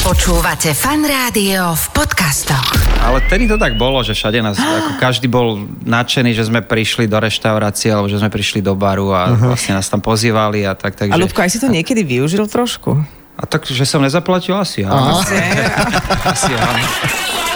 Počúvate fan rádio v podcastoch. Ale tedy to tak bolo, že všade nás, ako každý bol nadšený, že sme prišli do reštaurácie, alebo že sme prišli do baru a uh-huh. vlastne nás tam pozývali a tak. Takže... A Ľubko, aj si to niekedy využil trošku? A tak, že som nezaplatil asi, áno. Asi áno.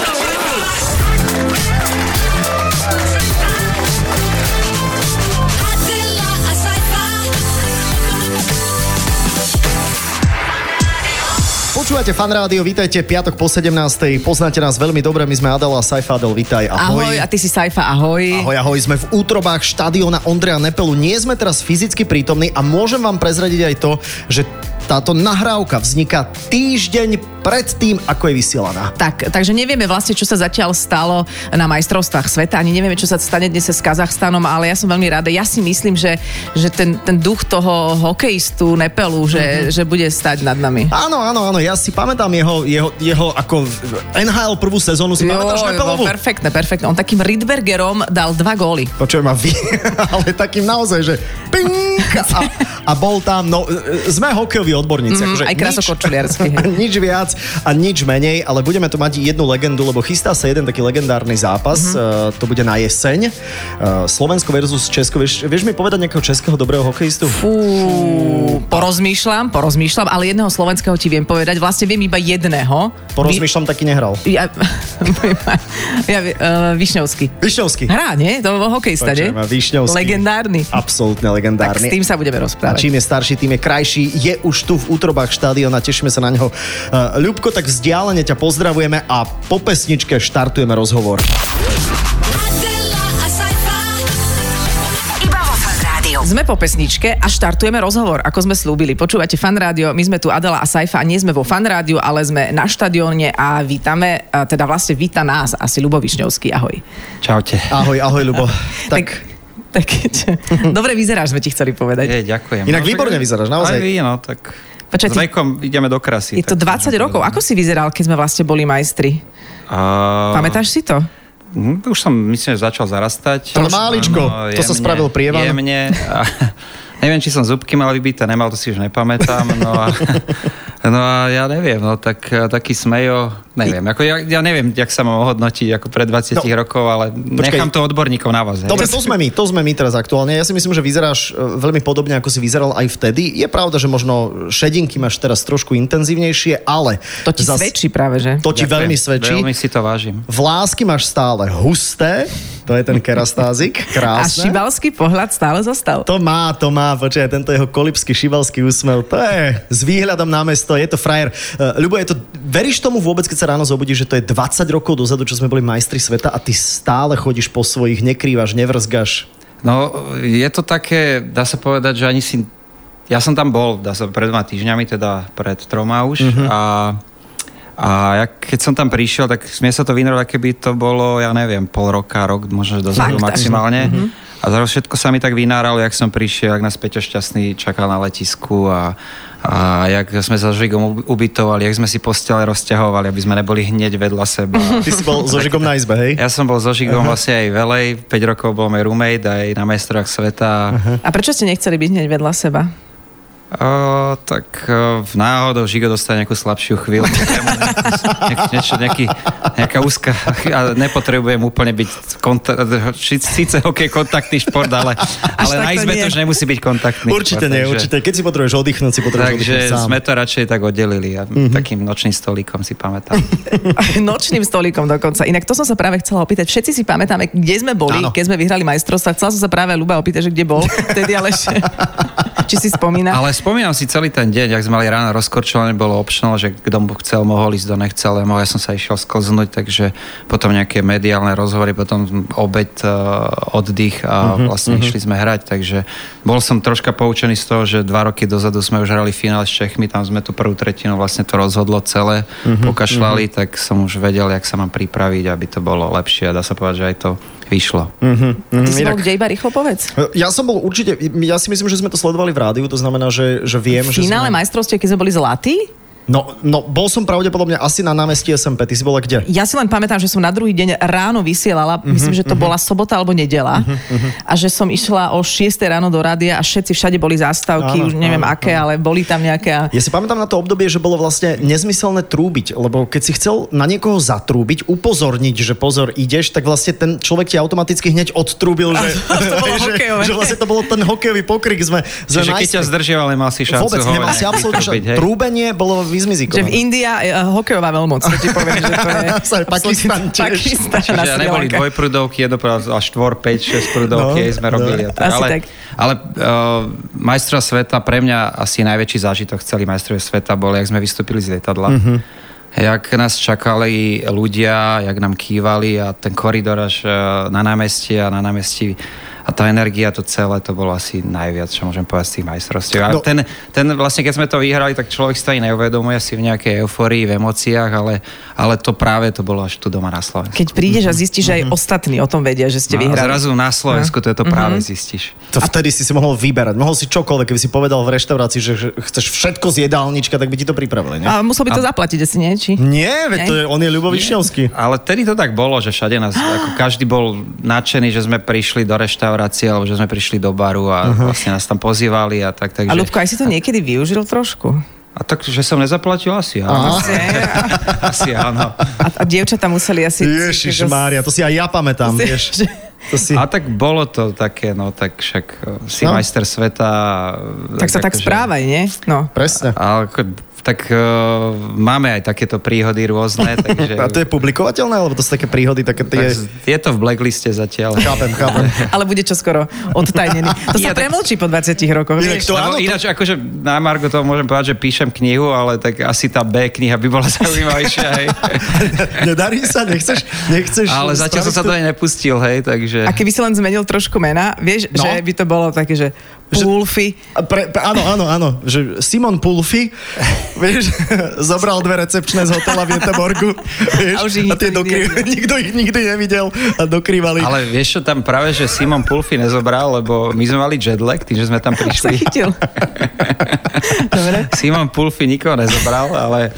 Počúvate fan rádio, vítajte, piatok po 17. Poznáte nás veľmi dobre, my sme Adela Saifa, Adel, vítaj, ahoj. Ahoj, a ty si Saifa, ahoj. Ahoj, ahoj, sme v útrobách štadiona Ondreja Nepelu. Nie sme teraz fyzicky prítomní a môžem vám prezradiť aj to, že táto nahrávka vzniká týždeň pred tým, ako je vysielaná. Tak, takže nevieme vlastne, čo sa zatiaľ stalo na majstrovstvách sveta, ani nevieme, čo sa stane dnes s Kazachstanom, ale ja som veľmi rada. Ja si myslím, že, že ten, ten duch toho hokejistu Nepelu, že, mm-hmm. že bude stať nad nami. Áno, áno, áno, ja si pamätám jeho, jeho, jeho ako NHL prvú sezónu, si pamätáš Jo, Nepelovú? no, perfektné, perfektné. On takým Rydbergerom dal dva góly. Počujem ma vy, ale takým naozaj, že ping, a, a bol tam, no e, sme hokejoví odborníci. Mhm, akože aj krasokorčuliarsky. Nič, viac a nič menej, ale budeme tu mať jednu legendu, lebo chystá sa jeden taký legendárny zápas, Mhm. uh, to bude na jeseň. Uh, Slovensko versus Česko. Vieš, vieš mi povedať nejakého českého dobrého hokejistu? Fú, porozmýšľam, porozmýšľam, ale jedného slovenského ti viem povedať. Vlastne viem iba jedného. Porozmýšľam, taký nehral. Ja, ja, uh, Višňovský. Višňovský. Hrá, nie? To bol hokejista, nie? Višňovský. Legendárny. Absolútne Tak s legendárny. tým sa budeme A rozprávať. čím je starší, tým je krajší. Je už tu v útrobách štadiona, tešíme sa na neho. Uh, Ľubko, tak vzdialene ťa pozdravujeme a po pesničke štartujeme rozhovor. Sme po pesničke a štartujeme rozhovor, ako sme slúbili. Počúvate fan rádio, my sme tu Adela a Saifa a nie sme vo fan rádiu, ale sme na štadióne a vítame, a teda vlastne víta nás asi Lubo Višňovský. Ahoj. Čaute. Ahoj, ahoj, Ľubo. tak, tak dobre vyzeráš, sme ti chceli povedať. Je, ďakujem. Inak však- výborne vyzeráš, naozaj. Aj vy, no, tak... Počkaj, s vekom ideme do krasy. Je to tak 20 rokov. Ako si vyzeral, keď sme vlastne boli majstri? A... Pamätáš si to? Hm, už som, myslím, že začal zarastať. Ale máličko, to sa spravil prievan. Jemne. A, neviem, či som zubky mal vybité, nemal, to si už nepamätám. No a, no a ja neviem, no tak taký smejo, neviem. Ako ja, ja neviem, jak sa mám ohodnotiť ako pred 20 No, rokov, ale nechám to odborníkov na vás. Dobre, to sme my, to sme my teraz aktuálne. Ja si myslím, že vyzeráš e, veľmi podobne, ako si vyzeral aj vtedy. Je pravda, že možno šedinky máš teraz trošku intenzívnejšie, ale... To ti svedčí práve, že? To ti Ďakujem. veľmi svedčí. Veľmi si to vážim. Vlásky máš stále husté, to je ten kerastázik, A krásne. šibalský pohľad stále zostal. To má, to má, počkaj, tento jeho kolipský šibalský úsmev, to je s výhľadom na mesto, je to frajer. Uh, Ľubo, je to, veríš tomu vôbec, keď sa ráno zobudíš, že to je 20 rokov dozadu, čo sme boli majstri sveta a ty stále chodíš po svojich, nekrývaš, nevrzgaš. No, je to také, dá sa povedať, že ani si... Ja som tam bol, dá sa pred dvoma týždňami, teda pred troma už Mhm. a, a ja, keď som tam prišiel, tak mne sa to vynalo, keby to bolo, ja neviem, pol roka, rok, možno dozadu Fakt, až- maximálne. A zrazu všetko sa mi tak vynáralo, jak som prišiel, jak nás Peťo Šťastný čakal na letisku a, a jak sme sa s Žigom ubytovali, jak sme si postele rozťahovali, aby sme neboli hneď vedľa seba. Ty si bol so Žigom na izbe, hej? Ja som bol so Žigom vlastne aj velej, 5 rokov bol môj roommate aj na majstrovách sveta. A prečo ste nechceli byť hneď vedľa seba? O, tak o, v náhodou Žigo dostane nejakú slabšiu chvíľu. Nejak, niečo, nejaký, nejaká úzka a nepotrebujem úplne byť konta- síce hokej kontaktný šport, ale, ale na to izbe to už nemusí byť kontaktný Určite šport, nie, takže- určite. Keď si potrebuješ oddychnúť, si potrebuješ Takže oddychnúť sám. sme to radšej tak oddelili a takým nočným stolíkom si pamätám. Nočným stolíkom dokonca. Inak to som sa práve chcela opýtať. Všetci si pamätáme, kde sme boli, Áno. keď sme vyhrali majstrovstva. Chcela som sa práve Luba opýtať, že kde bol vtedy, ale. Či si spomína? Ale spomínam si celý ten deň, ak sme mali ráno rozkorčované, bolo optional, že kto chcel, mohol ísť, kto nechcel, mohol, ja som sa išiel sklznúť, takže potom nejaké mediálne rozhovory, potom obed, uh, oddych a uh-huh, vlastne uh-huh. išli sme hrať, takže bol som troška poučený z toho, že dva roky dozadu sme už hrali finále s Čechmi, tam sme tú prvú tretinu vlastne to rozhodlo celé, uh-huh, pokašľali, uh-huh. tak som už vedel, jak sa mám pripraviť, aby to bolo lepšie a dá sa povedať, že aj to vyšlo. Ty si bol Inak- kde iba rýchlo povedz? Ja som bol určite, ja si myslím, že sme to sledovali v rádiu, to znamená, že, že viem, v že finále sme... majstrovstiev, keď sme boli zlatí? No, no, bol som pravdepodobne asi na námestí SMP. Ty si bola kde? Ja si len pamätám, že som na druhý deň ráno vysielala, uh-huh, myslím, že to uh-huh. bola sobota alebo nedela uh-huh, a že som išla o 6 ráno do rádia a všetci všade boli zástavky, Áno, už neviem áno, aké, ale boli tam nejaké... a- Ja si pamätám na to obdobie, že bolo vlastne nezmyselné trúbiť, lebo keď si chcel na niekoho zatrúbiť, upozorniť, že pozor, ideš, tak vlastne ten človek ti automaticky hneď odtrúbil, že, to bolo že, hokejové. že vlastne to bolo ten hokejový pokrik. Sme, sme Čiže keď ťa majstri. zdržiaval, nemal si šancu Vôbec ho nemal si absolútne? Trúbenie bolo Že v vyzmizikované. India je uh, hokejová veľmoc, to ti poviem, že to je... Pakistan tiež. Pakistan Čiže a Sri neboli dvojprudovky, jednoprávne a štvor, 5, 6 prudovky No, sme robili. no. tak. Asi ale tak. ale uh, majstra sveta, pre mňa asi najväčší zážitok celý majstrovie sveta bol, jak sme vystúpili z lietadla. Mhm. Jak nás čakali ľudia, jak nám kývali a ten koridor až eh, na námestie a na námestí a tá energia, to celé, to bolo asi najviac, čo môžem povedať z tých majstrovstiev. A No. ten, ten vlastne, keď sme to vyhrali, tak človek si to ani neuvedomuje si v nejakej euforii, v emóciách, ale, ale to práve to bolo až tu doma na Slovensku. Keď prídeš a zistíš, že aj ostatní o tom vedia, že ste No, a vyhrali. zrazu na Slovensku to, je to práve zistíš. To vtedy si si mohol vyberať. Mohol si čokoľvek, keby si povedal v reštaurácii, že chceš všetko z jedálnička, tak by ti to pripravili, nie? A musel by to zaplatiť asi, nie? Či? Nie, veď to je, on je. Ale tedy to tak bolo, že všade nás, ako každý bol nadšený, že sme prišli do reštaurácie, alebo že sme prišli do baru a uh-huh. vlastne nás tam pozývali a tak. Takže... A Ľubko, aj si to niekedy využil trošku? A tak, že som nezaplatil asi, áno. asi áno. A, a dievčatá museli asi... Ježiš Mária, to si aj ja pamätám, Si- vieš. že- To si... A tak bolo to také, no tak však eh, si No. majster sveta. Tak sa tak akože- správaj, nie? No. Presne. Ale ako, tak uh, máme aj takéto príhody rôzne, takže... A to je publikovateľné, alebo to sú také príhody, také tak, tie... je to v blackliste zatiaľ. Chápem, chápem. Ale bude čo skoro odtajnený. To sa Ja tak- premlčí po 20 rokoch. Inak to- áno, to- ináč, akože na Margo toho môžem povedať, že píšem knihu, ale tak asi tá B kniha by bola zaujímavejšia, hej. Nedarí sa, nechceš, nechceš Ale zatiaľ som sa to aj nepustil, hej, takže... A keby si len zmenil trošku mena, vieš, No. že by to bolo také, že Pulfy. A Pre, pre, áno, áno, áno, že Simon Pulfi, vieš, zobral dve recepčné z hotela v Jeteborgu, vieš, A už ich a tie dokry, nikto ich nikdy nevidel a dokrývali. Ale vieš čo, tam práve, že Simon Pulfi nezobral, lebo my sme mali jetlag, tým, že sme tam prišli. Dobre. Simon Pulfi nikoho nezobral, ale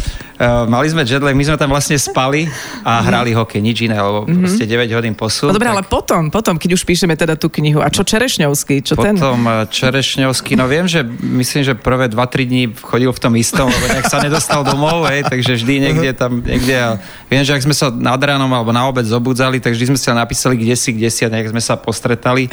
mali sme jetlag, my sme tam vlastne spali a hrali hokej, nič iné, lebo proste 9 hodín posun. Mhm. No dobré, tak ale potom, potom, keď už píšeme teda tú knihu. A čo Čerešňovský? Čo ten? Potom eh, Čerešňovský, no viem, že myslím, že prvé 2-3 dní chodil v tom istom, lebo nejak sa nedostal domov, hej, takže vždy niekde tam, niekde a viem, že ak sme sa nad ránom alebo na obed zobudzali, tak vždy sme sa napísali kde si, kde si a nejak sme sa postretali.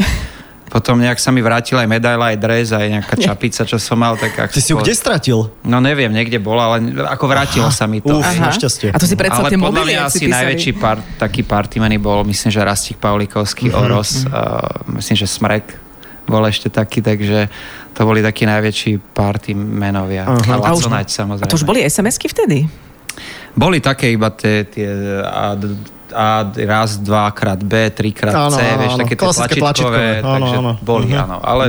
Potom nejak sa mi vrátil aj medaila, aj dres, aj nejaká čapica, čo som mal. Tak ak Ty si ju kde stratil? No neviem, niekde bola, ale ako vrátilo sa mi to. Uf, našťastie. A to si predstav ale tie podľa mobily, mňa asi písali. najväčší pár, taký partymený bol, myslím, že Rastík Pavlikovský, Mhm, Oros, uh, myslím, že Smrek bol ešte taký, takže to boli takí najväčší party menovia. Uh-huh. A A už- samozrejme. A to už boli SMS-ky vtedy? Boli také iba tie, tie a, a raz, dvakrát B, trikrát Áno, C, áno, vieš, áno. také tie tlačítkové, tlačítkové. Áno, takže áno. boli, Mhm. áno. Ale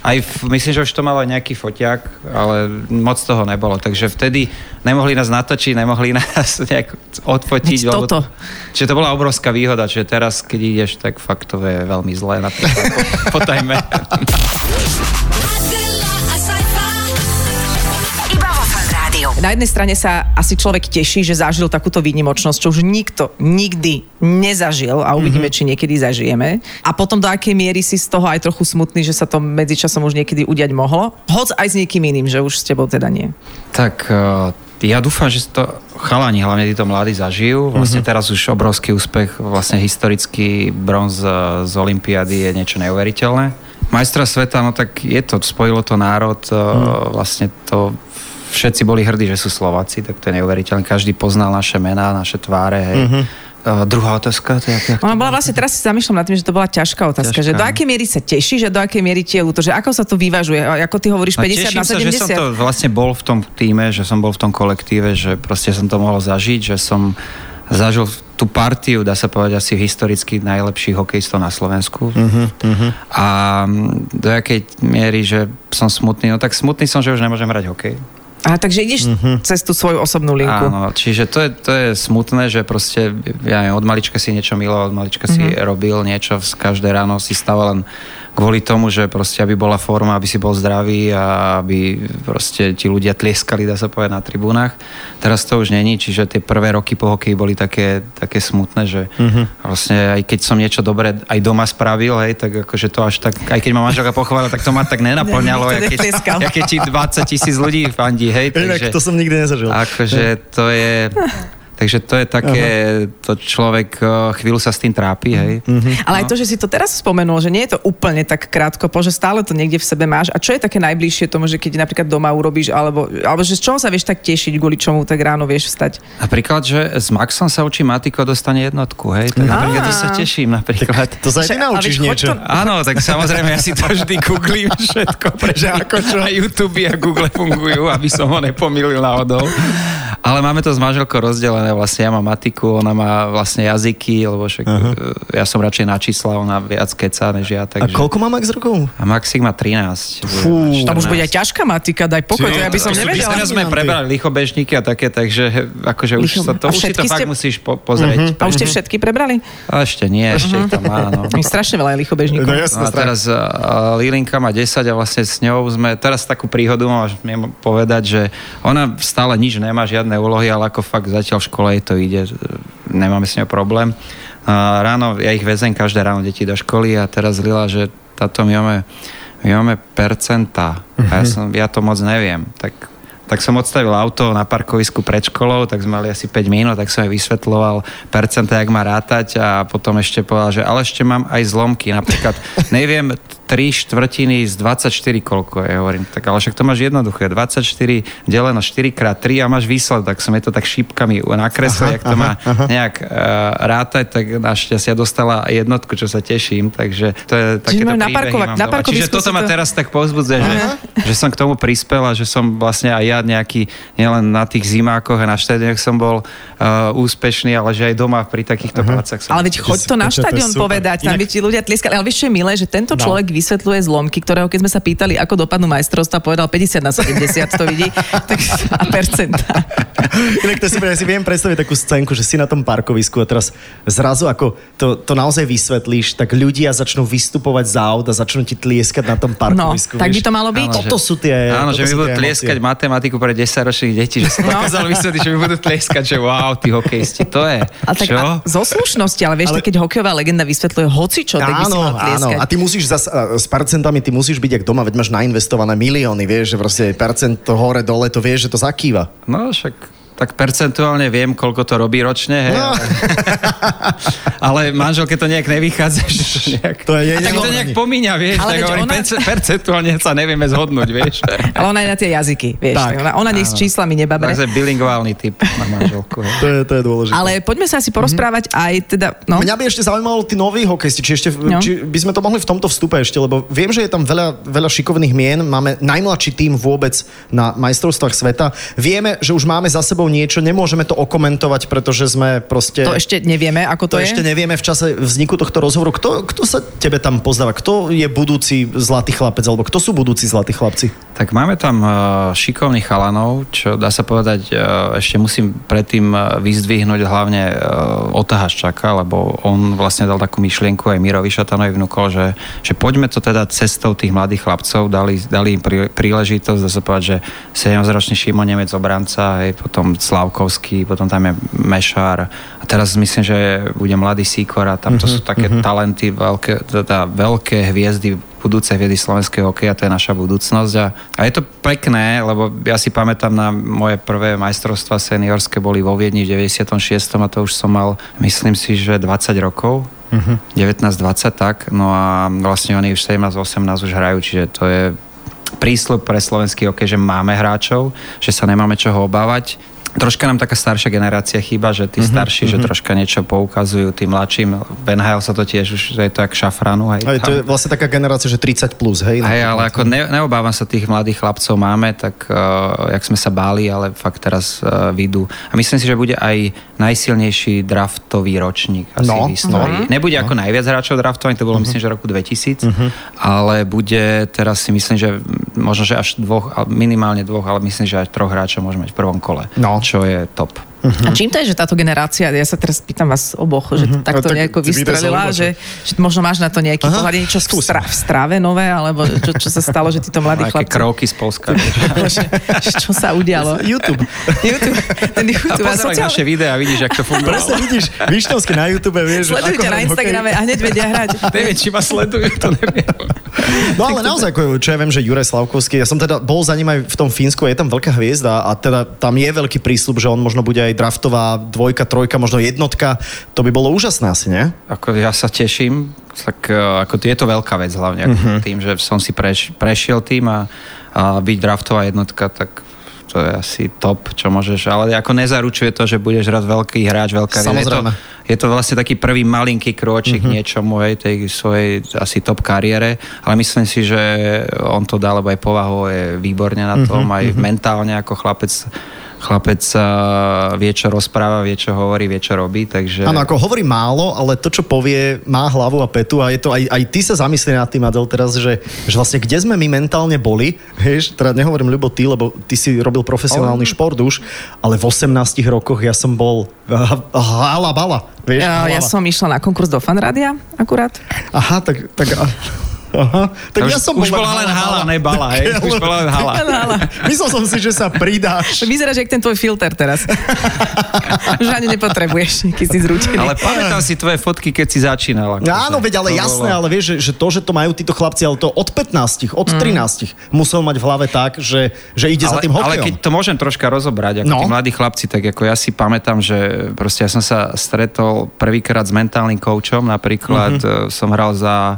aj v, myslím, že už to malo aj nejaký foťák, ale moc toho nebolo. Takže vtedy nemohli nás natočiť, nemohli nás nejak odfotiť. Veď toto. Čiže to bola obrovská výhoda, že teraz, keď ideš, tak fakt to je veľmi zlé na po, po tajme. Na jednej strane sa asi človek teší, že zažil takúto výnimočnosť, čo už nikto nikdy nezažil a uvidíme, Mhm. či niekedy zažijeme. A potom do akej miery si z toho aj trochu smutný, že sa to medzičasom už niekedy udiať mohlo. Hoď aj s niekým iným, že už s tebou teda nie. Tak eh, ja dúfam, že to chalani, hlavne títo mladí zažijú. Vlastne teraz už obrovský úspech, vlastne historický bronz eh, z Olympiády je niečo neuveriteľné. Majstra sveta, no tak je to, spojilo to národ, eh, vlastne to všetci boli hrdí, že sú Slováci, tak to je neuveriteľné. Každý poznal naše mená, naše tváre, hej. Uh, druhá otázka, to je jak, jak Ona bola vlastne, teraz si zamýšľam nad tým, že to bola ťažká otázka, Ťažká, že do akej miery sa tešíš a do akej miery ti je ľúto, že ako sa to vyvažuje, ako ty hovoríš 50 No, teším na sa, že som 70. to vlastne bol v tom týme, že som bol v tom kolektíve, že proste som to mohol zažiť, že som zažil tú partiu, dá sa povedať, asi historicky najlepších hokejistov na Slovensku. Uh-huh, uh-huh. A mm, do jakej miery, že som smutný? No tak smutný som, že už nemôžem hrať hokej. A takže ideš cez tú svoju osobnú linku. Áno, čiže to je, to je smutné, že proste, ja neviem, od malička si niečo miloval, od malička si robil niečo, každé ráno si stával len kvôli tomu, že proste aby bola forma, aby si bol zdravý a aby proste ti ľudia tlieskali, dá sa povedať, na tribúnach. Teraz to už není, čiže tie prvé roky po hokeji boli také, také smutné, že uh-huh. vlastne aj keď som niečo dobré aj doma spravil, hej, tak akože to až tak, aj keď ma manželka pochválila, tak to ma tak nenaplňalo, Ne, jak keď, keď ti 20 tisíc ľudí fandí, hej. Inak to som nikdy nezažil. Akože to je... Takže to je také, to človek eh, chvíľu sa s tým trápi, hej. Ale aj to, že si to teraz spomenul, že nie je to úplne tak krátko, že stále to niekde v sebe máš. A čo je také najbližšie tomu, že keď napríklad doma urobíš, alebo, alebo že z čoho sa vieš tak tešiť, kvôli čomu tak ráno vieš vstať? Napríklad, že s Maxom sa učí Matiko, dostane jednotku, hej. Tak napríklad to sa teším, napríklad. To sa aj ty naučíš niečo. to- Áno, tak samozrejme, ja si to vždy googlím všetko, že ako čo. A YouTube a Google fungujú, aby som ho nepomýlil náhodou. Ale máme to s manželkou rozdelené, vlastne ja mám matiku, ona má vlastne jazyky, lebo však uh-huh. ja som radšej na čísla, ona viac keca než ja, A takže... koľko má Max rokov? A Maxik má 13. Fú. Tam už 14. bude aj ťažká matika, daj pokoj, to ja by som nevedela. Teraz sme prebrali lichobežníky a také, takže akože už, sa to, a už si to fakt ste- musíš po, pozrieť. A už ste všetky prebrali? A ešte nie, ešte ich tam má, no. Strašne veľa lichobežníkov. No No a teraz uh, Lilinka má 10 a vlastne s ňou sme teraz takú príhodu mám povedať, že ona stále nič nemá, žiadne úlohy, ale ako fakt zatiaľ v škole jej to ide, nemáme s ňou problém. Ráno, ja ich vezem každé ráno deti do školy a teraz Lila, že táto my máme, my máme percentá a ja, som, ja to moc neviem. Tak tak som odstavil auto na parkovisku pred školou, tak sme mali asi 5 minút, tak som jej vysvetloval percenta, jak má rátať a potom ešte povedal, že ale ešte mám aj zlomky, napríklad neviem 3 štvrtiny z 24 koľko je, hovorím, tak ale však to máš jednoduché, 24 deleno 4 krát 3 a máš výsledok, tak som je to tak šípkami nakreslil, jak to má nejak uh, rátať, tak našťastie dostala jednotku, čo sa teším, takže to je takéto na príbehy parkova- mám na. Čiže toto ma to- teraz tak povzbudzuje, že, že som k tomu prispel a že som vlastne aj ja nejaký, nielen na tých zimákoch a na štadiónoch som bol uh, úspešný, ale že aj doma pri takýchto prácach som... Ale veď choď to na štadión povedať, tam by ti ľudia tlieskali. Ale vieš, čo je milé, že tento No. človek vysvetľuje zlomky, ktorého keď sme sa pýtali, ako dopadnú majstrovstvá, povedal 50 na 70, to vidí, tak a percenta. Inak to si, ja si viem predstaviť takú scénku, že si na tom parkovisku a teraz zrazu ako to, to naozaj vysvetlíš, tak ľudia začnú vystupovať z aut a začnú ti tlieskať na tom parkovisku. No, tak by to malo byť. Áno, Toto sú tie Áno, že mi budú tlieskať matematiku pre 10-ročných detí, že som No. dokázal vysvetliť, že mi budú tlieskať, že wow, tí hokejisti, to je. Ale tak Čo? a, zo slušnosti, ale vieš, Ale- keď hokejová legenda vysvetľuje hocičo, tak by si Áno, mal áno. tlieskať. A ty musíš zas, a s percentami, ty musíš byť jak doma, veď máš nainvestované milióny, vieš, že proste percent hore, dole, to vieš, že to zakýva. No však tak percentuálne viem, koľko to robí ročne, hej. No. Ale, ale manželke to nejak nevychádza. že nejak, To je- a tak to nejak pomíňa, vieš, Ale tak hovorím, ona- percentuálne sa nevieme zhodnúť, vieš. Ale ona je na tie jazyky, vieš. Tak. Ona, ona nech s číslami nebabre. Takže bilingválny typ na manželku. Hej. To je, to je dôležité. Ale poďme sa asi porozprávať aj teda, no. Mňa by ešte zaujímalo tí noví hokejisti, či, ešte, No. či by sme to mohli v tomto vstupe ešte, lebo viem, že je tam veľa, veľa šikovných mien, máme najmladší tým vôbec na majstrovstvách sveta. Vieme, že už máme za sebou niečo, nemôžeme to okomentovať, pretože sme proste... To ešte nevieme, ako to, to je. ešte nevieme v čase vzniku tohto rozhovoru. Kto, kto sa tebe tam pozdáva? Kto je budúci zlatý chlapec? Alebo kto sú budúci zlatí chlapci? Tak máme tam uh, šikovných chalanov, čo dá sa povedať, uh, ešte musím predtým uh, vyzdvihnúť hlavne uh, Otahaščaka, lebo on vlastne dal takú myšlienku aj Mirovi Šatanovi vnúkol, že, že poďme to teda cestou tých mladých chlapcov, dali, dali im prí, príležitosť, dá sa povedať, že 7-ročný Šimon Nemec obranca, aj potom Slavkovský, potom tam je Mešár a teraz myslím, že bude mladý Sikor a tam to sú také talenty, veľké, teda veľké hviezdy budúce hviezdy slovenského hokeja, to je naša budúcnosť. A, a je to pekné, lebo ja si pamätám na moje prvé majstrovstva seniorské boli vo Viedni v 96. a to už som mal, myslím si, že 20 rokov. 19-20 tak, no a vlastne oni už 17-18 už hrajú, čiže to je prísľub pre slovenský hokej, že máme hráčov, že sa nemáme čoho obávať. Troška nám taká staršia generácia chýba, že tí starší, že troška niečo poukazujú tým mladším. V NHL sa to tiež už, je to jak šafranu. Hej, Aj, to je vlastne taká generácia, že 30 plus, hej? Hej, ale ako ne, neobávam sa tých mladých chlapcov máme, tak uh, jak sme sa báli, ale fakt teraz uh, vidú. A myslím si, že bude aj najsilnejší draftový ročník asi No, v histórii. no. Nebude ako najviac hráčov draftovaných, to bolo myslím, že roku 2000, ale bude teraz si myslím, že možno, že až dvoch, minimálne dvoch, ale myslím, že až troch hráčov môžeme mať v prvom kole, No. Čo je top. A čím to je, že táto generácia, ja sa teraz pýtam vás oboch, že to takto No, tak nejako vystrelila, že, že možno máš na to nejaký Aha, pohľad, niečo v, stra, v strave nové, alebo čo, čo sa stalo, že títo mladí chlapci... kroky z Polska. Čo sa udialo? YouTube. YouTube, ten YouTube a pozeraj naše videá, vidíš, jak to fungovalo. Presne vidíš, Višňovský na YouTube, vieš. že Sledujú ako ťa na hrať hokej. Instagrame a hneď vedia hrať. Neviem, či ma sledujú, to neviem. No ale naozaj, ako, čo ja viem, že Juraj Slavkovský, ja som teda bol za ním aj v tom Fínsku, je tam veľká hviezda a teda tam je veľký prísľub, že on možno bude aj draftová dvojka, trojka, možno jednotka. To by bolo úžasné asi, nie? Ako ja sa teším, tak eh, ako je to veľká vec hlavne, ako Mhm. tým, že som si preš, prešiel tým a, a byť draftová jednotka, tak to je asi top, čo môžeš, ale ako nezaručuje to, že budeš raz veľký hráč, veľká. Samozrejme. Je to, je to vlastne taký prvý malinký krôčik mm-hmm. niečomu, hej, tej svojej asi top kariére, ale myslím si, že on to dá, lebo aj povahu je výborne na tom, mm-hmm. aj mentálne ako chlapec chlapec uh, vie, čo rozpráva, vie, čo hovorí, vie, čo robí, takže... Áno, ako hovorí málo, ale to, čo povie, má hlavu a petu a je to aj, aj ty sa zamyslí nad tým, Adel, teraz, že, že vlastne kde sme my mentálne boli, vieš, teda nehovorím, Ľubo, ty, lebo ty si robil profesionálny šport už, ale v 18 rokoch ja som bol hala bala, vieš, Ja, ja som išla na konkurs do fanrádia akurát. Aha, tak, tak Aha, tak už, ja som už bol bola len hala, ne bala, hej. Už bola len hala. Myslel som si, že sa pridáš. Vyzeráš jak ten tvoj filter teraz. Už ani nepotrebuješ, keď si zrútený. Ale pamätám si tvoje fotky, keď si začínal. akože. Áno, veď ale To jasné, bolo- ale vieš, že, že to, že to majú títo chlapci, ale to od 15, od 13 musel mať v hlave tak, že, že ide za ale, tým hokejom. ale keď to môžem troška rozobrať, ako no. tí mladí chlapci, tak ako ja si pamätám, že proste ja som sa stretol prvýkrát s mentálnym koučom, napríklad mm-hmm. som hral za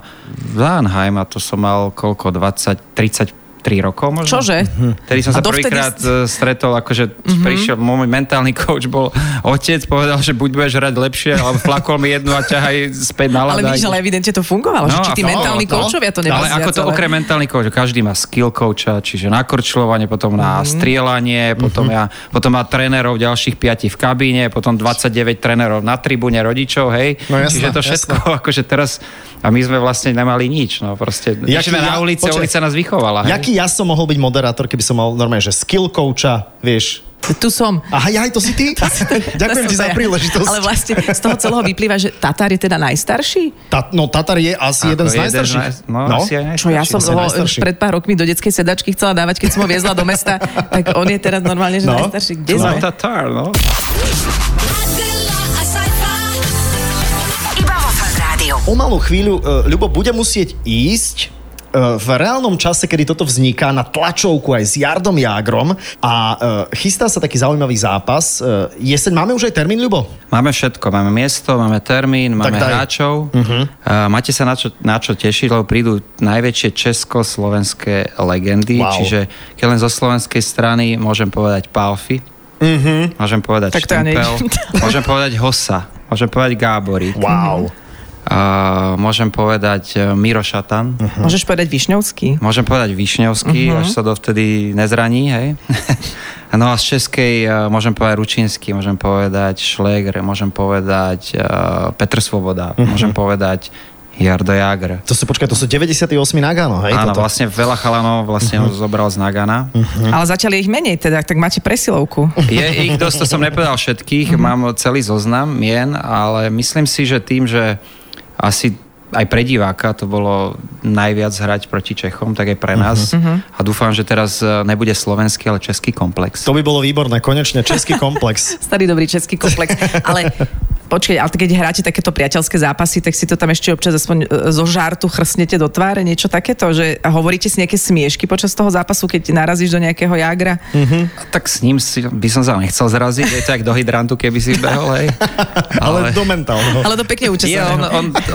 Vanheim a to som mal koľko, 20, 30 3 rokov možno. Čože? Vtedy som A sa dovtedy prvýkrát e, stretol, akože mm-hmm. prišiel, môj mentálny coach bol otec, povedal, že buď budeš hrať lepšie, alebo flakol mi jednu a ťahaj späť na Ale vidíš, ale evidentne to fungovalo, že No, či a tí to- mentálni to- koučovia to Ale nebazia ako to okrem mentálny coach, každý má skill coacha, čiže na korčľovanie, potom Mhm. na strieľanie, potom, ja, potom má trénerov ďalších 5 v kabíne, potom 29 trénerov na tribúne rodičov, hej. No jasné, čiže to všetko, akože teraz, a my sme vlastne nemali nič, no proste, Jaký sme ja- na ulici, počkaj. ulica nás vychovala, hej. Jaký ja som mohol byť moderátor, keby som mal normálne, že skill coacha, vieš. Tu som. Aha, aj to si ty? Ďakujem ti za príležitosť. Ale vlastne z toho celého vyplýva, že Tatar je teda najstarší? Ta, no Tatar je asi Ako jeden z jeden najstarších. naj- No, asi aj Čo ja som ho najstarší. pred pár rokmi do detskej sedačky chcela dávať, keď som ho viezla do mesta, tak on je teraz normálne, že No. najstarší. Kde No, sme? Tatar, no. O malú chvíľu, uh, Ľubo bude musieť ísť uh, v reálnom čase, kedy toto vzniká, na tlačovku aj s Jardom Jágrom a uh, chystá sa taký zaujímavý zápas. Jeseň, máme už aj termín, Ľubo? Máme všetko, máme miesto, máme termín, máme daj. hráčov. Uh-huh. Uh, máte sa na čo, na čo tešiť, lebo prídu najväčšie československé legendy, Wow. čiže keď len zo slovenskej strany môžem povedať Palfi, uh-huh. môžem povedať Tak Štempel, môžem povedať Hosa, môžem povedať Gábory, Wow. Môžem povedať uh, Miro Šatan, uh-huh. Môžeš povedať Višňovský. Môžem povedať Višňovský, uh-huh. až sa dovtedy nezraní, hej. no a z českej uh, môžem povedať Ručínsky, môžem povedať Šlegr, môžem povedať uh, Petr Svoboda, uh-huh. môžem povedať Jardo Jagr. To sú, počkaj, to sú 98 Nagano, hej? Áno, toto? vlastne veľa chalanov vlastne uh-huh. zobral z Nagana. Uh-huh. Ale je ich menej, teda, tak máte presilovku. Je ich dosť, to som nepovedal všetkých, uh-huh. mám celý zoznam mien, ale myslím si, že tým, že asi aj pre diváka to bolo najviac hrať proti Čechom, tak aj pre nás. Uh-huh. A dúfam, že teraz e, nebude slovenský, ale český komplex. To by bolo výborné, konečne český komplex. Starý dobrý český komplex. Ale počkej, ale keď hráte takéto priateľské zápasy, tak si to tam ešte občas aspoň e, zo žartu chrstnete do tváre, niečo takéto, že hovoríte si nejaké smiešky počas toho zápasu, keď narazíš do nejakého jagra. A tak s ním si, by som sa nechcel zraziť, je to jak do hydrantu, keby si behol, hej. Ale, do mentálneho. Ale to pekne Je, učesaného. on, on, to,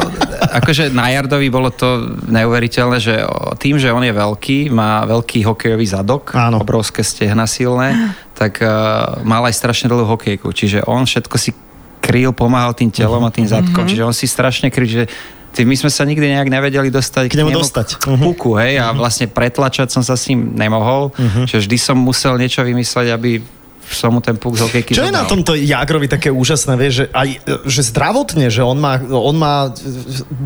akože na Jardovi bolo to neuveriteľné, že tým, že on je veľký, má veľký hokejový zadok, Áno. obrovské stehna silné, tak uh, mal aj strašne dlhú hokejku. Čiže on všetko si kryl, pomáhal tým telom a tým zadkom. Čiže on si strašne kryl, že my sme sa nikdy nejak nevedeli dostať K nemu dostať. K puku, hej, a vlastne pretlačať som sa s ním nemohol, že vždy som musel niečo vymysleť, aby som mu ten puk z hokejky Čo je na zobral. tomto Jagrovi také úžasné, vieš, že aj že zdravotne, že on má, on má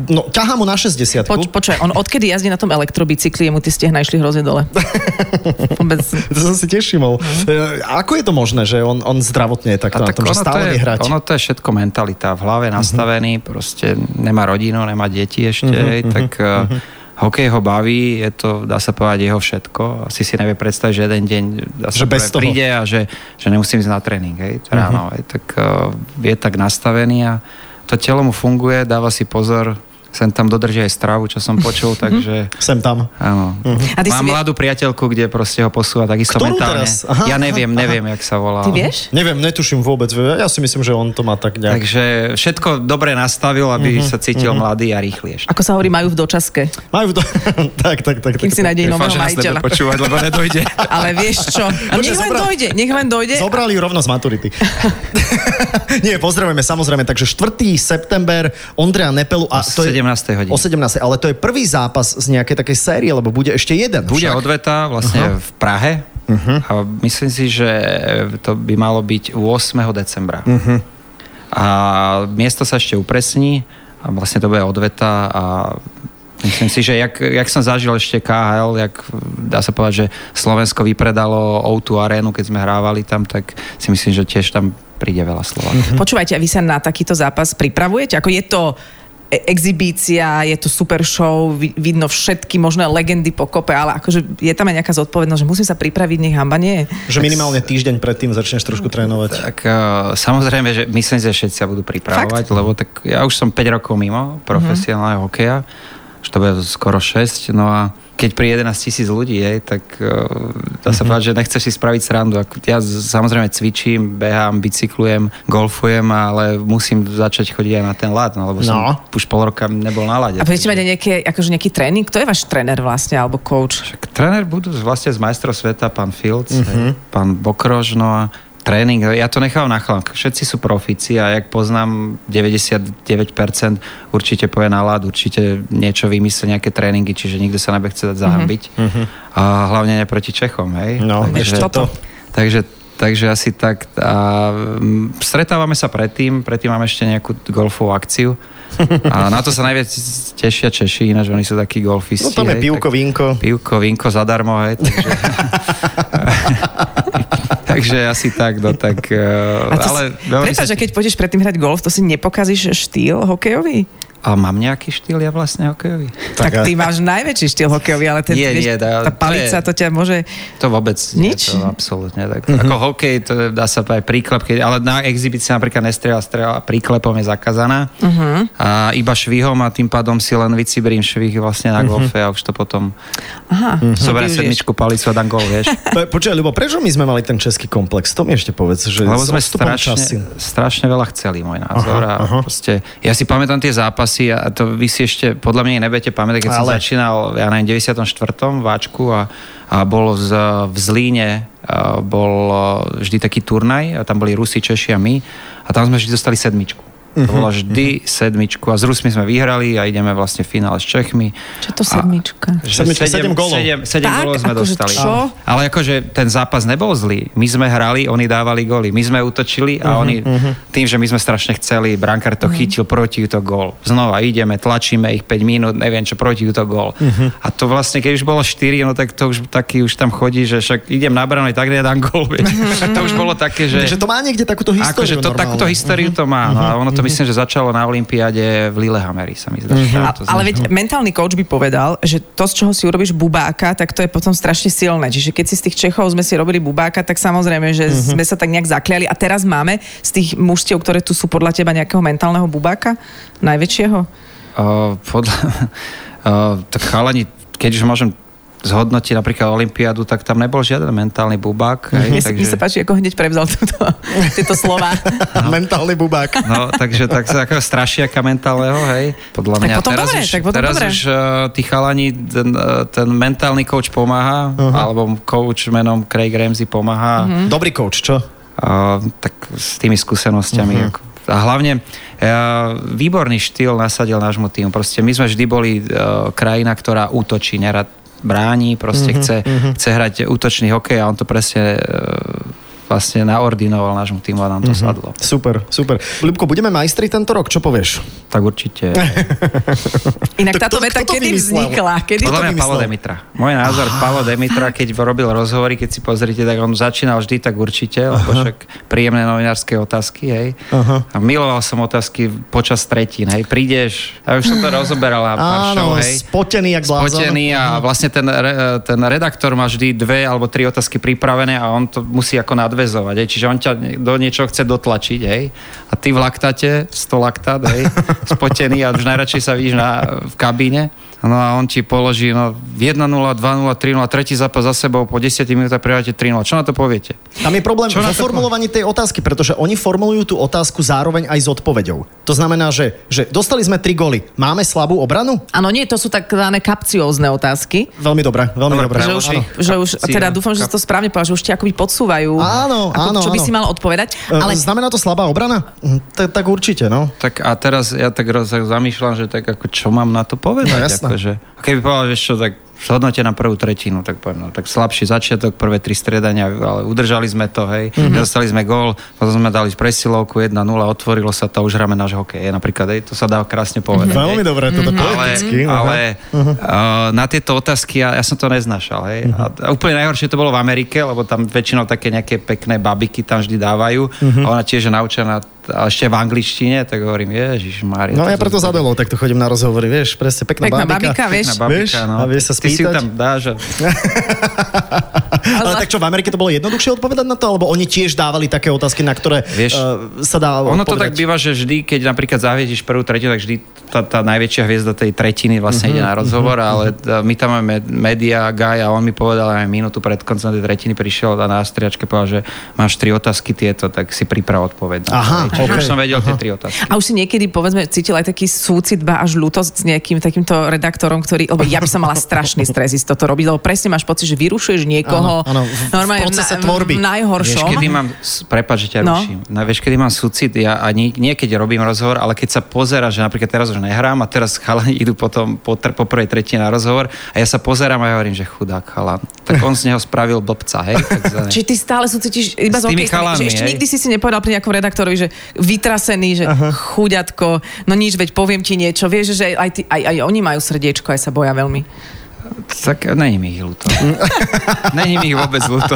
no, ťahá mu na 60 Poč, počuj, on odkedy jazdí na tom elektrobicykli, jemu tie stehna išli hrozne dole. Vôbec. To som si tiež všimol. E, Ako je to možné, že on, on zdravotne je takto na tom, že stále to je, hrať? Mhm. Ono to je všetko mentalita. V hlave nastavený, proste nemá rodinu, nemá deti ešte, Mhm, hej, tak uh, hokej ho baví, je to, dá sa povedať, jeho všetko. Asi si nevie predstaviť, že jeden deň dá sa Že bez toho. príde a že, že nemusím ísť na tréning, hej, Mhm. ráno, hej, tak uh, je tak nastavený a to telo mu funguje, dáva si pozor, sem tam dodrží aj stravu, čo som počul, takže Sem tam. áno. A ty si Mám vie- mladú priateľku, kde proste ho posúva takisto Ktorú mentálne. teraz? Aha, ja aha, neviem, aha. neviem, jak sa volá. Ty vieš? Neviem, netuším vôbec. Ja si myslím, že on to má tak nejak... Takže všetko dobre nastavil, aby sa cítil mladý a rýchly ešte. Ako sa hovorí, majú v dočaske. Majú to... tak, tak, tak. Kým tak, si nájde nového majiteľa. počúvať, lebo nedojde. Ale vieš čo? A nech len zobra- dojde, nech len dojde. Zobrali ju rovno z maturity. Nie, pozdravujeme samozrejme. Takže 4. september Ondreja Nepelu. A to je, 17. hodine. O 17. Ale to je prvý zápas z nejakej takej série, lebo bude ešte jeden. Bude však. odveta vlastne v Prahe a myslím si, že to by malo byť 8. decembra. A miesto sa ešte upresní a vlastne to bude odveta a Myslím si, že jak, jak som zažil ešte KHL, jak dá sa povedať, že Slovensko vypredalo O2 arénu, keď sme hrávali tam, tak si myslím, že tiež tam príde veľa Slovákov. Počúvajte, a vy sa na takýto zápas pripravujete? Ako je to exibícia, je to super show, vi- vidno všetky možné legendy pokope, ale akože je tam aj nejaká zodpovednosť, že musím sa pripraviť, nech hamba nie. Že minimálne týždeň predtým začneš trošku trénovať. Tak uh, samozrejme, že myslím, že všetci sa budú pripravovať, Fakt? lebo tak ja už som 5 rokov mimo profesionálneho hokeja, už to bude skoro 6, no a keď pri 11 tisíc ľudí je, tak uh, dá sa povedať, že nechceš si spraviť srandu. Ja samozrejme cvičím, behám, bicyklujem, golfujem, ale musím začať chodiť aj na ten ľad, no, lebo som No. už pol roka nebol na ľade. A budete mať aj nejaké, akože nejaký tréning? Kto je váš tréner vlastne, alebo coach? Tak tréner budú vlastne z majstrov sveta, pán Fields, uh-huh. pán Bokrož, no a tréning, ja to nechám na chlank. Všetci sú profíci a jak poznám 99% určite poje na lad, určite niečo vymyslí, nejaké tréningy, čiže nikto sa nebude chcieť zahambiť. Uh-huh. A hlavne ne proti Čechom, hej? No, takže, ešte to. takže, takže asi tak. A mm, stretávame sa predtým, predtým máme ešte nejakú golfovú akciu. A na to sa najviac tešia Češi, ináč oni sú takí golfisti. No tam je hej, pivko, tak- vínko. Pivko, vínko zadarmo, hej, takže... takže asi tak, no tak... A to ale si, prepáč, že keď pôjdeš predtým hrať golf, to si nepokazíš štýl hokejový? A mám nejaký štýl ja vlastne hokejový? Tak, a- ty máš najväčší štýl hokejový, ale ten, Nie, vieš, nie, tá to palica, je- to ťa môže... To vôbec nie, Nič? to absolútne. Tak, mm-hmm. Ako hokej, to je, dá sa povedať príklep, keď, ale na exhibícii napríklad nestrela strela príklepom je zakázaná uh-huh. a iba švihom a tým pádom si len vycibrím švih vlastne na golfe a už to potom Aha, zoberiem využiješ. sedmičku palicu a dám gol, vieš. Po- Počkaj, Ľubo, prečo my sme mali ten český komplex? To mi ešte povedz, že Lebo sme strašne, strašne veľa chceli, môj názor. Aha, a aha. Proste, ja si pamätám tie zápasy a to vy si ešte, podľa mňa nebudete pamätať, keď som Ale- začínal, ja na 94. váčku a, a bol z, v Zlíne bol e, vždy taký turnaj a tam boli Rusi, Češi a my a tam sme vždy dostali sedmičku. To Mhm, bola vždy sedmičku a s Rusmi sme vyhrali a ideme vlastne v finále s Čechmi. Čo to A- sedmička? že Sedmička, sedem gólov. Sedem, sedem Tak, gólov sme akože dostali. čo? Ale akože ten zápas nebol zlý. My sme hrali, oni dávali góly. My sme útočili a oni tým, že my sme strašne chceli, brankár to chytil proti to gól. Znova ideme, tlačíme ich 5 minút, neviem čo, proti to gól. A to vlastne, keď už bolo 4, no tak to už taký už tam chodí, že však idem na bránu, tak nedám gól. vieš. to už bolo také, že... Takže to má niekde takúto históriu Akože to, normálne. takúto históriu to má. No a ono to myslím, že začalo na Olympiáde v Lillehammeri, sa mi zdá. To ale veď mentálny coach by povedal, že to, z čoho si urobíš bubáka, tak to je potom strašne silné. Čiže keď si z tých Čechov sme si robili bubáka, tak samozrejme, že Mhm. sme sa tak nejak zakliali. A teraz máme z tých mužstiev, ktoré tu sú podľa teba nejakého mentálneho bubáka? Najväčšieho? Uh, podľa, uh, tak chalani, keď už môžem zhodnotiť napríklad Olympiádu, tak tam nebol žiaden mentálny bubák. Hej, Mne, takže... mne sa páči, ako hneď prevzal túto, tieto slova. Mentálny bubák. No, takže tak sa ako strašiaka mentálneho, hej. Podľa Tak mňa potom teraz dobre, už, tak potom teraz dobre. už uh, tí chalani, ten, uh, ten mentálny coach pomáha, uh-huh. alebo coach menom Craig Ramsey pomáha. Uh-huh. Dobrý coach, čo? Uh, tak s tými skúsenosťami. Uh-huh. Ako, a hlavne uh, výborný štýl nasadil nášmu týmu. Proste my sme vždy boli uh, krajina, ktorá útočí, nerad bráni, proste uh-huh, chce, uh-huh. chce hrať útočný hokej a on to presne uh, vlastne naordinoval nášmu týmu a nám to sadlo. Super, super. Ľubko, budeme majstri tento rok, čo povieš? Tak určite. Inak táto to- veta kto to kedy vymyslel? vznikla? Kedy Podľa to mňa Palo? Demitra. Môj názor, Palo Demitra, keď robil rozhovory, keď si pozrite, tak on začínal vždy tak určite, lebo však príjemné novinárske otázky, hej. Aha. A miloval som otázky počas tretín, hej. Prídeš, a už som to rozoberal na pár show, Áno, hej. spotený jak blázon. spotený a vlastne ten, ten redaktor má vždy dve alebo tri otázky pripravené a on to musí ako nadvezovať. Hej. Čiže on ťa do niečoho chce dotlačiť. Hej. A ty v laktate, 100 laktát, hej, spotený a už najradšej sa vidíš na, v kabíne. No a on ti položí no, 1-0, 2-0, 3-0, tretí zápas za sebou, po 10 minútach prihráte 3-0. Čo na to poviete? Tam je problém Čo na vo formulovaní tej otázky, pretože oni formulujú tú otázku zároveň aj s odpoveďou. To znamená, že, že dostali sme tri góly. Máme slabú obranu? Áno, nie, to sú takzvané kapciózne otázky. Veľmi dobré, veľmi dobré. Že už, áno. že už teda dúfam, že si to správne povedal, že už ti akoby podsúvajú. Áno, ako, áno, Čo by áno. si mal odpovedať. Ale... Ale Znamená to slabá obrana? Hm, Tak, určite, no. Tak a teraz ja tak zamýšľam, že tak ako čo mám na to povedať. No, jasné. Akože, a keby povedal, vieš čo, tak zhodnote na prvú tretinu, tak poviem, no, tak slabší začiatok, prvé tri stredania, ale udržali sme to, hej, Mhm. mm-hmm. dostali sme gól, potom sme dali presilovku 1-0, otvorilo sa to, už hráme náš hokej, napríklad, hej, to sa dá krásne povedať. hej. Veľmi dobré, toto Ale, poeticky. aha. ale uh, na tieto otázky ja, ja som to neznašal. Hej. A, a úplne najhoršie to bolo v Amerike, lebo tam väčšinou také nejaké pekné babiky tam vždy dávajú. A ona tiež je naučená a ešte v angličtine, tak hovorím, ježiš Mária. No ja preto za Delou takto chodím na rozhovory, vieš, presne pekná, Pekná babika. babika, vieš. Pekná babika, Vieš, no. a vie sa Ty si ju spýtať. tam dáš a... Ale tak čo, v Amerike to bolo jednoduchšie odpovedať na to, alebo oni tiež dávali také otázky, na ktoré Vieš, uh, sa dá Ono to tak odpovedať? býva, že vždy, keď napríklad zaviedíš prvú tretiu, tak vždy tá, tá najväčšia hviezda tej tretiny vlastne ide na rozhovor, ale uh, my tam máme média, Guy a on mi povedal aj minútu pred koncom tej tretiny prišiel a na striačke povedal, že máš tri otázky tieto, tak si priprav odpoveď. Aha. Čiže okej, už som vedel tie tri otázky. A už si niekedy, povedzme, cítil aj taký súcit, ba až ľútosť s nejakým takýmto redaktorom, ktorý, lebo ja by som mala strašný stres ísť toto robiť, lebo presne máš pocit, že vyrušuješ niekoho Áno, áno, v- v normálne procese na- tvorby. v Vieš, najhoršom. kedy mám, prepáč, že ťa No. ruším. No, vieš, kedy mám súcit, ja ani nie keď robím rozhovor, ale keď sa pozera, že napríklad teraz už nehrám a teraz chalani idú potom po, tr- po prvej tretine na rozhovor a ja sa pozerám a ja hovorím, že chudák chalan. Tak on z neho spravil blbca, hej? takzvané. Či ty stále súcitíš iba S tými hokejistami, že ešte hej. nikdy si si nepovedal pri nejakom redaktorovi, že vytrasený, že chuďatko, no nič, veď poviem ti niečo, vieš, že aj, ty, aj, aj oni majú srdiečko, aj sa boja veľmi. Tak není mi ich ľúto. není mi ich vôbec ľúto.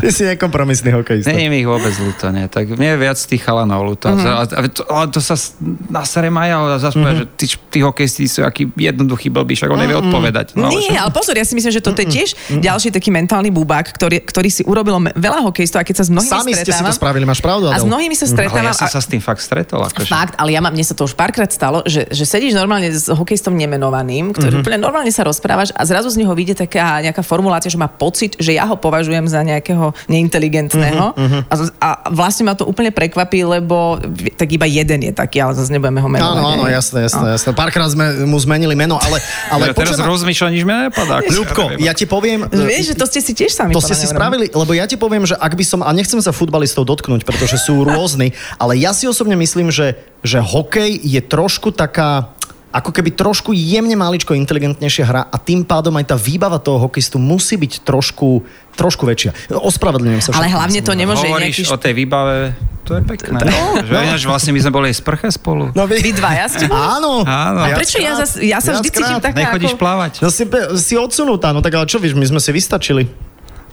Ty si nekompromisný hokejista. Není mi ich vôbec ľúto, nie. Tak mne je viac tých chalanov ľúto. Mhm. Mm-hmm. Ale, to, ale to sa s- na sere maja a zase mm-hmm. že tí, tí hokejisti sú aký jednoduchý blbý, však on nevie odpovedať. No, ale Nie, ale pozor, ja si myslím, že toto je tiež ďalší taký mentálny bubák, ktorý, ktorý si urobil me- veľa hokejistov a keď sa s mnohými Sami ste si to spravili, máš pravdu, A s mnohými sa ale stretávam... ja som sa s tým fakt stretol. Akože. Fakt, ale ja mám, mne sa to už párkrát stalo, že, že sedíš normálne s hokejistom nemenovaným, ktorý mm-hmm. úplne normálne sa rozprávaš a zrazu z neho vyjde taká nejaká formulácia, že má pocit, že ja ho považujem za nejakého neinteligentného mm-hmm. a, z- a vlastne ma to úplne prekvapí, lebo tak iba jeden je taký, ale zase nebudeme ho menovať. Áno, áno, jasné, jasné, jasné. Párkrát sme mu zmenili meno, ale, ale ja teraz ma- rozmýšľam, nič mi akože, Ľubko, ja ti poviem... Vieš, že to ste si tiež sami To ste si spravili, lebo ja ti poviem, že ak by som, a nechcem sa futbalistov dotknúť, pretože sú rôzni, ale ja si osobne myslím, že, že hokej je trošku taká ako keby trošku jemne maličko inteligentnejšia hra a tým pádom aj tá výbava toho hokejistu musí byť trošku, trošku väčšia. Ospravedlňujem sa. Ale hlavne to nemôže Hovoríš nejaký... o tej výbave, to je pekné. No, že ináč vlastne my sme boli aj sprche spolu. No, vy... Vy dvaja ste? Áno. Áno. A prečo ja, zas, ja sa vždy cítim taká Nechodíš ako... plávať. No si, si odsunutá, no tak ale čo víš, my sme si vystačili.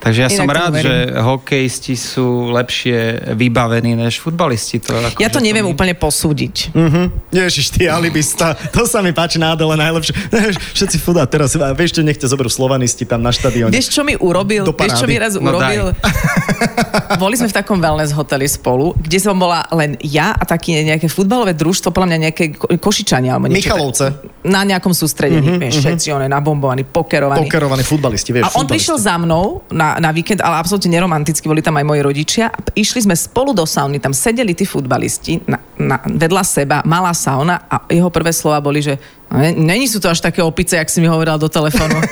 Takže ja som Inak tomu rád, verím. že hokejisti sú lepšie vybavení než futbalisti. To, ako, Ja to neviem mi- úplne posúdiť. Mhm. Ježiš, ty alibista, to sa mi páči na Adele najlepšie. Všetci fudá, teraz vieš, čo nech ťa zoberú slovanisti tam na štadióne. Vieš, čo mi urobil? Vieš, čo mi raz No urobil? Boli sme v takom wellness hoteli spolu, kde som bola len ja a také nejaké futbalové družstvo, podľa mňa nejaké ko- Košičania. Alebo niečo Michalovce. tak- Na nejakom sústredení, uh-huh, vieš, všetci oni nabombovaní, pokerovaní. Pokerovaní futbalisti, vieš. A on futbalisti. prišiel za mnou na, na víkend, ale absolútne neromanticky, boli tam aj moji rodičia. Išli sme spolu do sauny, tam sedeli tí futbalisti na, na, vedľa seba, malá sauna a jeho prvé slova boli, že Není sú to až také opice, jak si mi hovorila do telefónu.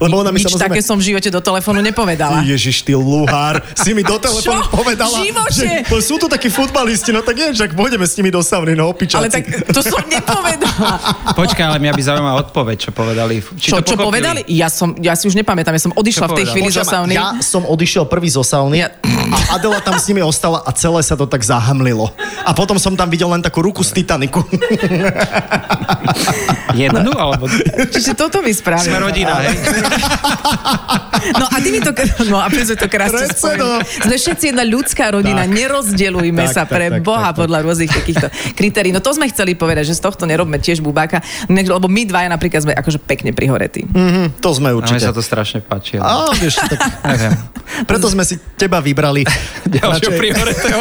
Lebo ona mi Nič samozrejme... také som v živote do telefónu nepovedala. Ježiš, ty luhár, si mi do telefónu Čo? povedala, že sú tu takí futbalisti, no tak je, že pôjdeme s nimi do sauny, no opičáci. Ale tak to som nepovedala. Počkaj, ale mňa by zaujímala odpoveď, čo povedali. Či Čo, to čo povedali? Ja, som, ja si už nepamätám, ja som odišla Čo v tej povedali? chvíli zo Počujem, sauny. Ja som odišiel prvý zo sauny Ja- a Adela tam s nimi ostala a celé sa to tak zahamlilo. A potom som tam videl len takú ruku z Titaniku. Jednu, alebo... Čiže toto mi spravil. Sme rodina, hej? No a ty mi to, no a sme to krásne Prečo spomenuli. no? Sme všetci jedna ľudská rodina, Tak. nerozdeľujme Tak, sa tak, pre tak, Boha tak, tak. podľa rôznych takýchto kritérií. No to sme chceli povedať, že z tohto nerobme tiež bubáka, lebo my dvaja napríklad sme akože pekne prihoretí. Mhm, to sme A určite. sa to strašne páči. ale- Á, vieš, tak Neviem. preto sme si teba vybrali. Ďalšieho prihoretého.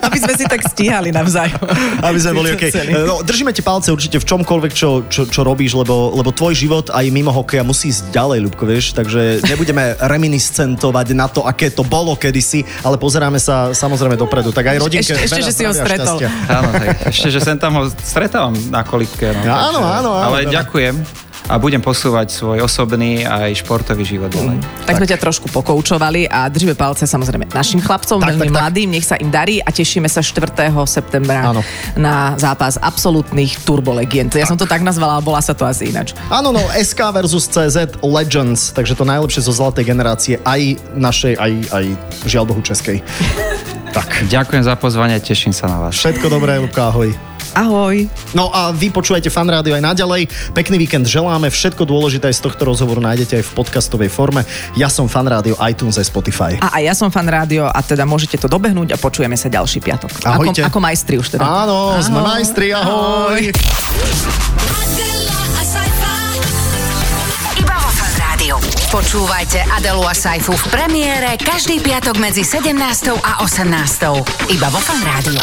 Aby sme si tak stíhali navzájom. Aby sme boli OK. No, držíme ti palce určite v čomkoľvek, čo, čo, čo robíš, lebo, lebo tvoj život aj mimo hokeja musí ísť ďalej, Ľubko, vieš, takže nebudeme reminiscentovať na to, aké to bolo kedysi, ale pozeráme sa samozrejme dopredu. Tak aj rodinke. Ešte- ešte, že si ho stretol. šťastia. Áno, tak ešte, že sem tam ho stretávam na kolibke. No, Áno, takže- áno, áno, Ale veľa. ďakujem a budem posúvať svoj osobný aj športový život ďalej. Tak sme ťa trošku pokoučovali a držíme palce samozrejme našim chlapcom, Tak, veľmi tak, tak. mladým, nech sa im darí a tešíme sa 4. septembra Áno. na zápas absolútnych turbolegend. Ja som to tak nazvala, ale bola sa to asi ináč. Áno, no, SK versus CZ Legends, takže to najlepšie zo zlatej generácie, aj našej, aj, aj žiaľ Bohu českej. tak, Ďakujem za pozvanie, teším sa na vás. všetko dobré, Lubka, ahoj. Ahoj. No a vy počúvajte Fan Rádio aj naďalej. Pekný víkend želáme. Všetko dôležité z tohto rozhovoru nájdete aj v podcastovej forme. Ja som Fan Rádio, iTunes aj Spotify. A aj ja som fan rádio a teda môžete to dobehnúť a počujeme sa ďalší piatok. Ahojte. Ako, ako majstri už teda. Áno, sme majstri, ahoj. A. Iba vo Fan Rádiu. Počúvajte Adelu a Saifu v premiére každý piatok medzi 17. a 18. Iba vo Fan Rádiu.